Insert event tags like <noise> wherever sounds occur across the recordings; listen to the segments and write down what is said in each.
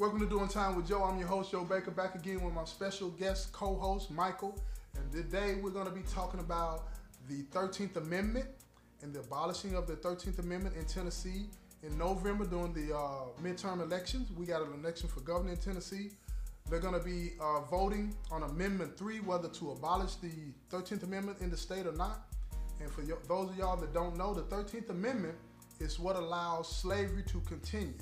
Welcome to Doing Time with Joe. I'm your host, Joe Baker, back again with my special guest co-host, Michael. And today we're going to be talking about the 13th Amendment and the abolishing of the 13th Amendment in Tennessee in November during the uh, midterm elections. We got an election for governor in Tennessee. They're going to be uh, voting on Amendment 3, whether to abolish the 13th Amendment in the state or not. And for y- those of y'all that don't know, the 13th Amendment is what allows slavery to continue.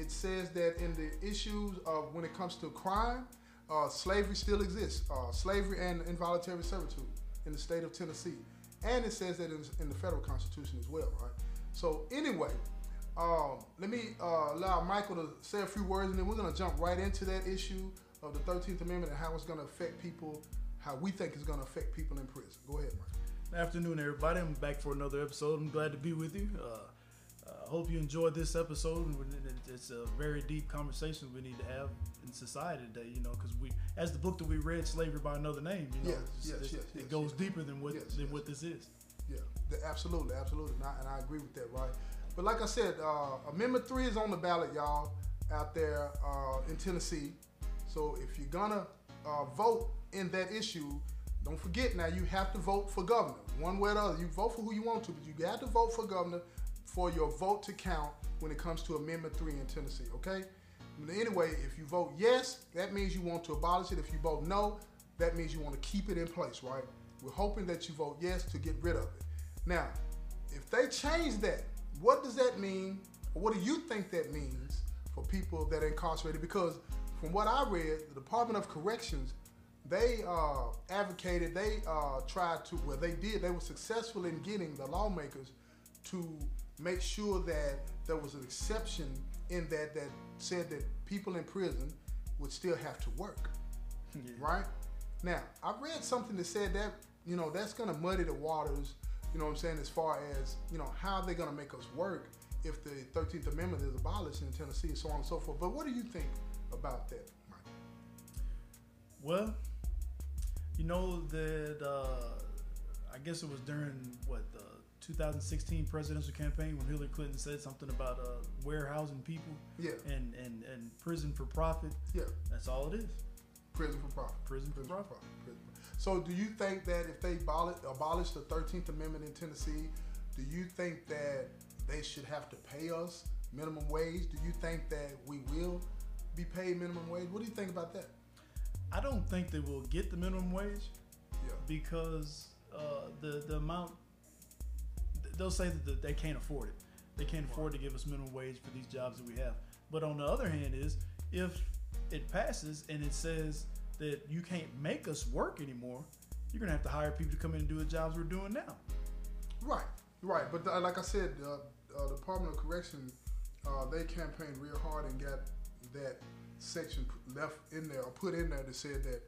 It says that in the issues of when it comes to crime, uh, slavery still exists, uh, slavery and involuntary servitude in the state of Tennessee. And it says that in, in the federal constitution as well, right? So, anyway, um, let me uh, allow Michael to say a few words and then we're going to jump right into that issue of the 13th Amendment and how it's going to affect people, how we think it's going to affect people in prison. Go ahead, Michael. Afternoon, everybody. I'm back for another episode. I'm glad to be with you. Uh, I hope you enjoyed this episode. It's a very deep conversation we need to have in society today, you know, because we, as the book that we read, "Slavery by Another Name," you know, Yes, yes, yes, it goes deeper than what than what this is. Yeah, absolutely, absolutely, and I, and I agree with that, right? But like I said, uh, Amendment Three is on the ballot, y'all, out there uh, in Tennessee. So if you're gonna uh, vote in that issue, don't forget now you have to vote for governor, one way or the other. You vote for who you want to, but you have to vote for governor for your vote to count when it comes to Amendment Three in Tennessee. Okay. Anyway, if you vote yes, that means you want to abolish it. If you vote no, that means you want to keep it in place, right? We're hoping that you vote yes to get rid of it. Now, if they change that, what does that mean? Or what do you think that means for people that are incarcerated? Because from what I read, the Department of Corrections, they uh, advocated, they uh, tried to, well, they did, they were successful in getting the lawmakers to make sure that there was an exception in that that said that people in prison would still have to work Yeah. right? Now, I read something that said that, you know, that's going to muddy the waters, you know what I'm saying, as far as, you know, how they're going to make us work if the 13th Amendment is abolished in Tennessee and so on and so forth. But what do you think about that, Mike? Well, you know that uh, I guess it was during what the 2016 presidential campaign when Hillary Clinton said something about uh, warehousing people Yeah, and, and, and prison for profit. yeah, That's all it is. prison for profit. Prison for Prison profit. profit. Prison for- So do you think that if they abolish, abolish the 13th Amendment in Tennessee, do you think that they should have to pay us minimum wage? Do you think that we will be paid minimum wage? What do you think about that? I don't think they will get the minimum wage Yeah. because uh, the the amount they'll say that they can't afford it. They can't afford to give us minimum wage for these jobs that we have. But on the other hand, is if it passes and it says that you can't make us work anymore, you're gonna have to hire people to come in and do the jobs we're doing now. Right, right. But uh, like I said, uh, uh, the Department of Correction, uh, they campaigned real hard and got that section left in there or put in there that said that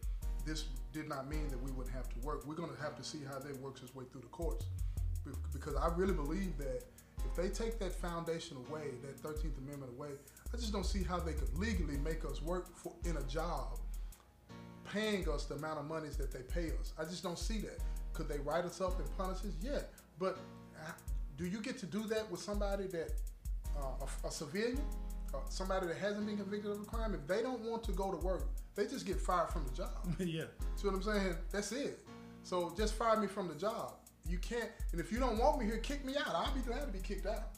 this did not mean that we wouldn't have to work. We're going to have to see how that works its way through the courts because I really believe that if they take that foundation away, that 13th Amendment away, I just don't see how they could legally make us work for in a job paying us the amount of monies that they pay us. I just don't see that. Could they write us up and punish us? Yeah, but uh, do you get to do that with somebody that uh, a, a civilian, uh, somebody that hasn't been convicted of a crime? If they don't want to go to work, they just get fired from the job. <laughs> yeah, See what I'm saying? That's it. So just fire me from the job. You can't, and if you don't want me here, kick me out. I'll be glad to be kicked out.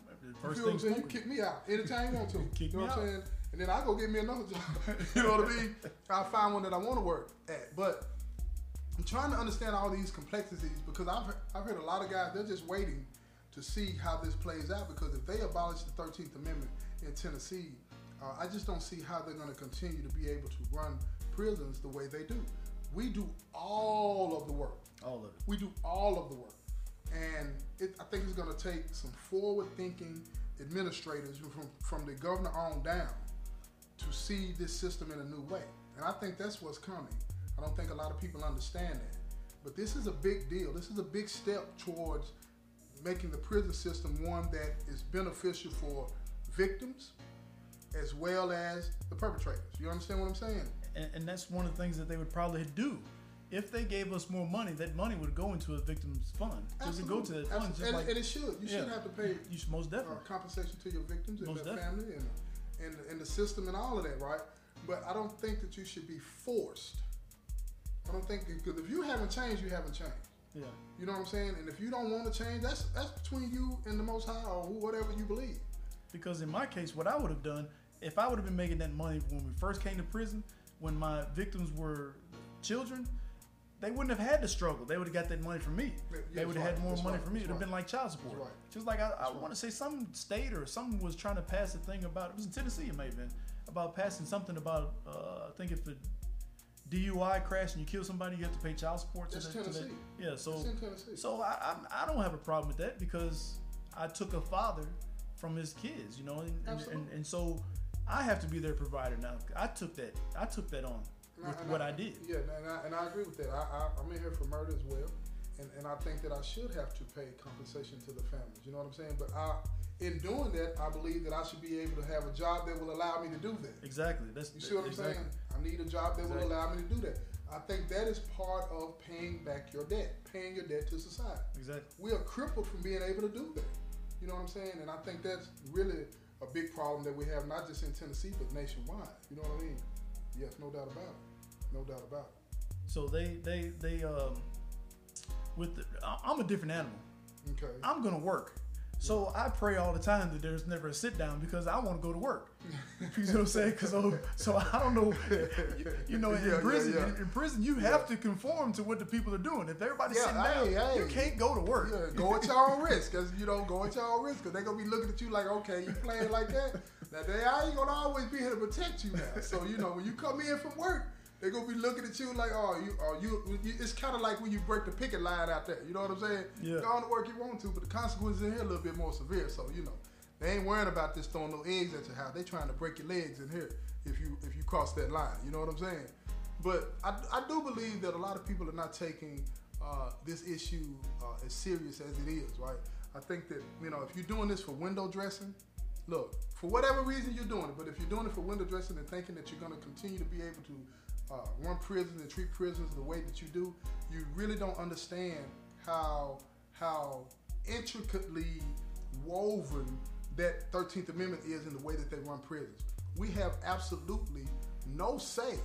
first you feel what I'm? You kick me out anytime you want to. <laughs> Kick you know me what I'm saying? And then I go get me another <laughs> job. you know what I mean? I'll find one that I want to work at. But I'm trying to understand all these complexities because I've heard, I've heard a lot of guys they're just waiting to see how this plays out because if they abolish the 13th Amendment in Tennessee, uh, I just don't see how they're going to continue to be able to run prisons the way they do. We do all of the work. All of it. We do all of the work. And it, I think it's going to take some forward thinking administrators from, from the governor on down to see this system in a new way. And I think that's what's coming. I don't think a lot of people understand that. But this is a big deal. This is a big step towards making the prison system one that is beneficial for victims as well as the perpetrators. You understand what I'm saying? And, and that's one of the things that they would probably do. If they gave us more money, that money would go into a victim's fund. Does it go to that fund? Just and, like and it should. You Yeah. should have to pay you should most uh, definitely. compensation to your victims and Most their definitely. family, and and and the system and all of that, right? But I don't think that you should be forced. I don't think because if you haven't changed, you haven't changed. Yeah. You know what I'm saying? And if you don't want to change, that's that's between you and the Most High or whatever you believe. Because in my case, what I would have done if I would have been making that money when we first came to prison, when my victims were children, they wouldn't have had to struggle. They would have got that money from me. Yeah, they would have that's had more That's money right. from me. It would have been like child support. right. Just like I, I right. want to say some state or someone was trying to pass a thing about it was in Tennessee. It may have been about passing something about uh, I think if a DUI crash and you kill somebody, you have to pay child support. to That's the- to the- Tennessee. yeah. So it's in Tennessee. so I, I I don't have a problem with that because I took a father from his kids, you know, and, and, and, and so I have to be their provider now. I took that I took that on I- with what I, did. Yeah, and I, and I agree with that. I, I, I'm in here for murder as well, and, and I think that I should have to pay compensation to the families. You know what I'm saying? But I, in doing that, I believe that I should be able to have a job that will allow me to do that. Exactly. That's You see what I'm saying? I need a job that Exactly. will allow me to do that. I think that is part of paying back your debt, paying your debt to society. Exactly. We are crippled from being able to do that. You know what I'm saying? And I think that's really a big problem that we have, not just in Tennessee, but nationwide. You know what I mean? Yes, no doubt about it. No doubt about it. So they they they um with the, I'm a different animal. Okay. I'm gonna work. So I pray all the time that there's never a sit down because I want to go to work. You know what I'm saying? Cause so, so I don't know. You, know, in <laughs> Yeah, yeah, prison, yeah. In, in prison, you have to conform to what the people are doing. If everybody's Yeah, sitting down, hey. you can't go to work. Yeah, go at your own risk, cause you don't go at your own risk, cause they're gonna be looking at you like, okay, you playing like that. Now they I ain't gonna always be here to protect you now. So you know when you come in from work, they gonna be looking at you like, oh, you, oh, you. you it's kind of like when you break the picket line out there. You know what I'm saying? Yeah. Go on to work you want to, but the consequences in here a little bit more severe. So you know, they ain't worrying about this throwing no eggs at your house. They trying to break your legs in here if you if you cross that line. You know what I'm saying? But I, I do believe that a lot of people are not taking uh, this issue uh, as serious as it is, right? I think that, you know, if you're doing this for window dressing, look, for whatever reason you're doing it, but if you're doing it for window dressing and thinking that you're going to continue to be able to uh, run prisons and treat prisons the way that you do, you really don't understand how how intricately woven that 13th Amendment is in the way that they run prisons. We have absolutely no say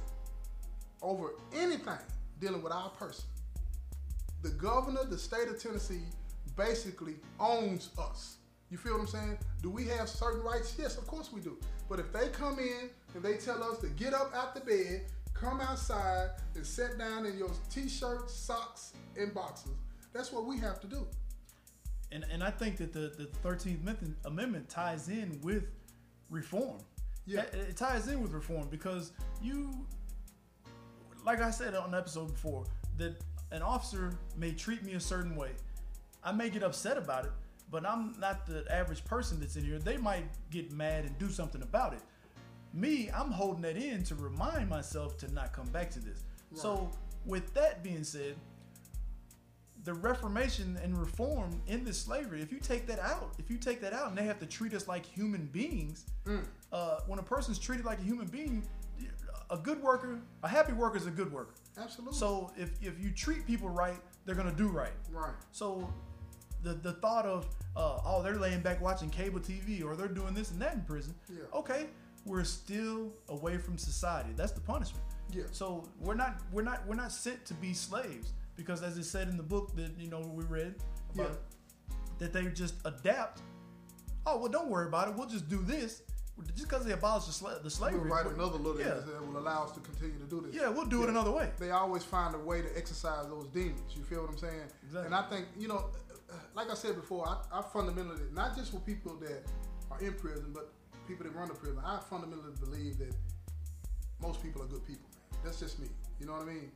over anything dealing with our person. The governor, the state of Tennessee, basically owns us. You feel what I'm saying? Do we have certain rights? Yes, of course we do. But if they come in and they tell us to get up out the bed, come outside, and sit down in your t-shirt, socks, and boxes, that's what we have to do. And and I think that the the Thirteenth Amendment, ties in with reform. Yeah. it, it ties in with reform because you, like I said on the episode before, that an officer may treat me a certain way. I may get upset about it, but I'm not the average person that's in here. They might get mad and do something about it. Me, I'm holding that in to remind myself to not come back to this. So, with that being said, the reformation and reform in this slavery, if you take that out, if you take that out and they have to treat us like human beings, uh, when a person's treated like a human being, a good worker, a happy worker is a good worker. Absolutely. So if, if you treat people right, they're gonna do right. right. So the the thought of uh, oh they're laying back watching cable TV or they're doing this and that in prison, Yeah. okay, we're still away from society. That's the punishment. Yeah. So we're not we're not we're not sent to be slaves because as it said in the book that you know we read about Yeah. that they just adapt. Oh well, don't worry about it. We'll just do this. Just because they abolished the, sla- the We'll slavery. write another little yeah. that will allow us to continue to do this. Yeah, we'll do it another way. they always find a way to exercise those demons. You feel what I'm saying? Exactly. And I think, you know, <clears throat> like I said before, I, I fundamentally, not just for people that are in prison, but people that run the prison, I fundamentally believe that most people are good people, man. That's just me. You know what I mean?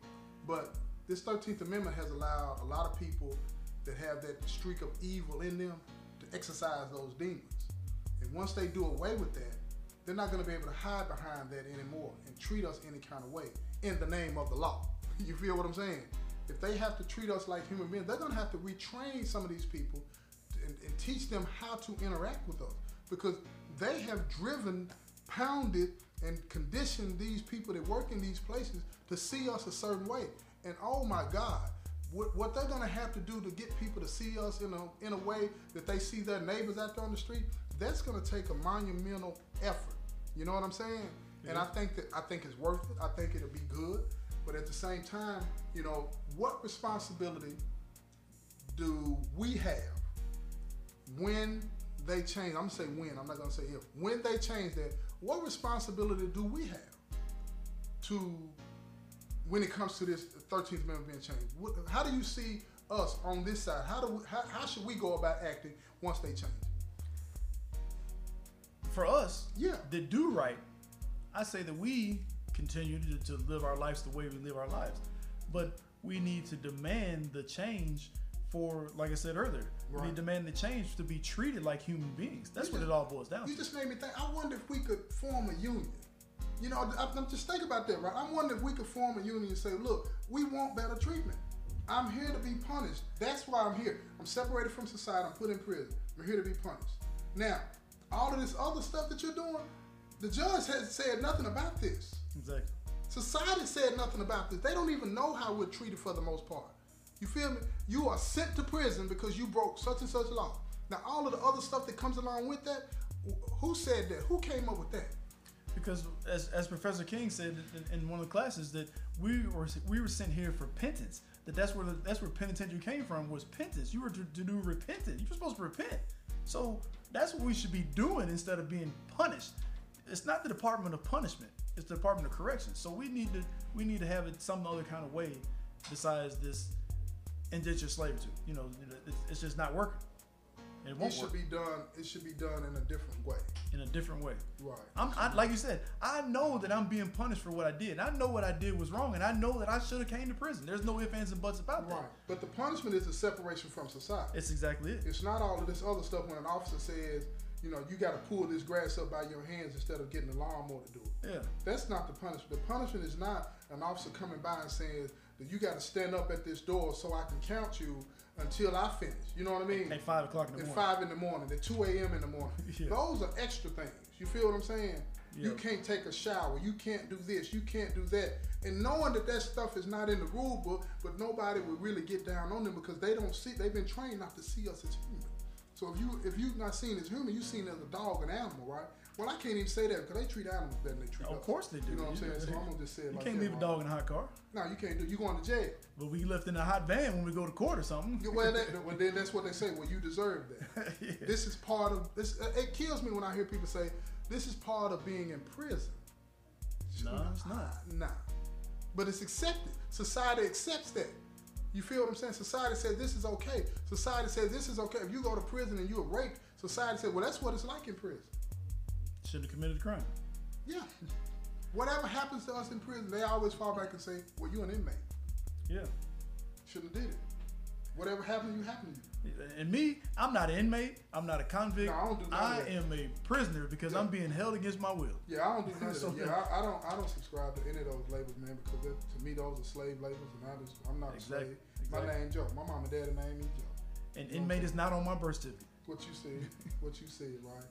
But this 13th Amendment has allowed a lot of people that have that streak of evil in them to exercise those demons. And once they do away with that, they're not going to be able to hide behind that anymore and treat us any kind of way in the name of the law. <laughs> You feel what I'm saying? If they have to treat us like human beings, they're going to have to retrain some of these people and, and teach them how to interact with us because they have driven, pounded, and conditioned these people that work in these places to see us a certain way. And oh my God, what, what they're gonna have to do to get people to see us in a in a way that they see their neighbors out there on the street, that's gonna take a monumental effort. You know what I'm saying? And I think that I think it's worth it. I think it'll be good. But at the same time, you know, what responsibility do we have when they change? I'm gonna say when. I'm not gonna say if. When they change that, what responsibility do we have to when it comes to this 13th Amendment being changed? What, how do you see us on this side? How do we, how, how should we go about acting once they change? For us, Yeah. that do right, I say that we continue to, to live our lives the way we live our lives. But we need to demand the change for, like I said earlier, we Right. need to demand the change to be treated like human beings. That's You what just- it all boils down You to. just made me think. I wonder if we could form a union. You know, I, I'm just thinking about that, right? I wonder if we could form a union and say, look, we want better treatment. I'm here to be punished. That's why I'm here. I'm separated from society. I'm put in prison. I'm here to be punished. Now, all of this other stuff that you're doing, the judge has said nothing about this. Exactly. Society said nothing about this. They don't even know how we're treated for the most part. You feel me? You are sent to prison because you broke such and such law. Now, all of the other stuff that comes along with that, who said that? Who came up with that? Because as, as Professor King said in, in one of the classes that we were we were sent here for penance. That that's where the, that's where penitentiary came from was penance. You were to, to do repentance. You were supposed to repent. So that's what we should be doing instead of being punished. It's not the Department of Punishment. It's the Department of Corrections. So we need to we need to have it some other kind of way besides this indentured servitude. You know, it's, it's just not working. It It should work be done. It should be done in a different way. in a different way. Right. I'm I, like you said. I know that I'm being punished for what I did. I know what I did was wrong, and I know that I should have came to prison. There's no ifs ands and buts about that. Right. But the punishment is the separation from society. It's exactly it. It's not all of this other stuff when an officer says, you know, you got to pull this grass up by your hands instead of getting the lawnmower to do it. Yeah. That's not the punishment. The punishment is not an officer coming by and saying that you got to stand up at this door so I can count you until I finish. You know what I mean? At five o'clock in the morning. At five in the morning, at two a.m. in the morning. <laughs> Yeah. Those are extra things. You feel what I'm saying? You can't take a shower. You can't do this. You can't do that. And knowing that that stuff is not in the rule book, but nobody would really get down on them because they don't see. They've been trained not to see us as human. So if you if you've not seen as human, you've seen as a dog, an animal, right? Well, I can't even say that because they treat animals better than they treat us. Of course they do. You know what I'm saying? So I'm gonna just say it You like can't that, leave a dog in a hot car. No, you can't do. You going to jail? But we left in a hot van when we go to court or something. Yeah, Well, that, well, then that's what they say. Well, you deserve that. <laughs> Yeah. This is part of this. Uh, it kills me when I hear people say this is part of being in prison. No, it's not. Nah, but it's accepted. Society accepts that. You feel what I'm saying? Society says this is okay. Society says this is okay. If you go to prison and you're raped, society says, well, that's what it's like in prison. Shouldn't have committed a crime. Yeah. Whatever happens to us in prison, they always fall back and say, well, you're an inmate. Yeah. Shouldn't have did it. Whatever happened to you happened to you. And me, I'm not an inmate. I'm not a convict. No, I don't do none I am a prisoner because Yeah. I'm being held against my will. Yeah, I don't do <laughs> none of that. Yeah, I, I don't. I don't subscribe to any of those labels, man, because that, to me those are slave labels, and I just, I'm not Exactly, a slave. My name Joe. My mom and daddy named me Joe. An inmate is not on my birth certificate. What you said. what you said, right?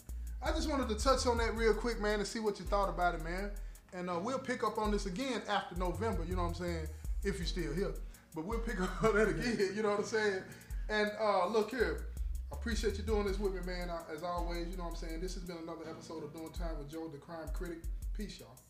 I just wanted to touch on that real quick, man, and see what you thought about it, man. And uh, we'll pick up on this again after November. You know what I'm saying? If you're still here, but we'll pick <laughs> up that again. You know what I'm saying? And uh, look here. I appreciate you doing this with me, man. Uh, as always, you know what I'm saying? This has been another episode of Doing Time with Joe, the crime critic. Peace, y'all.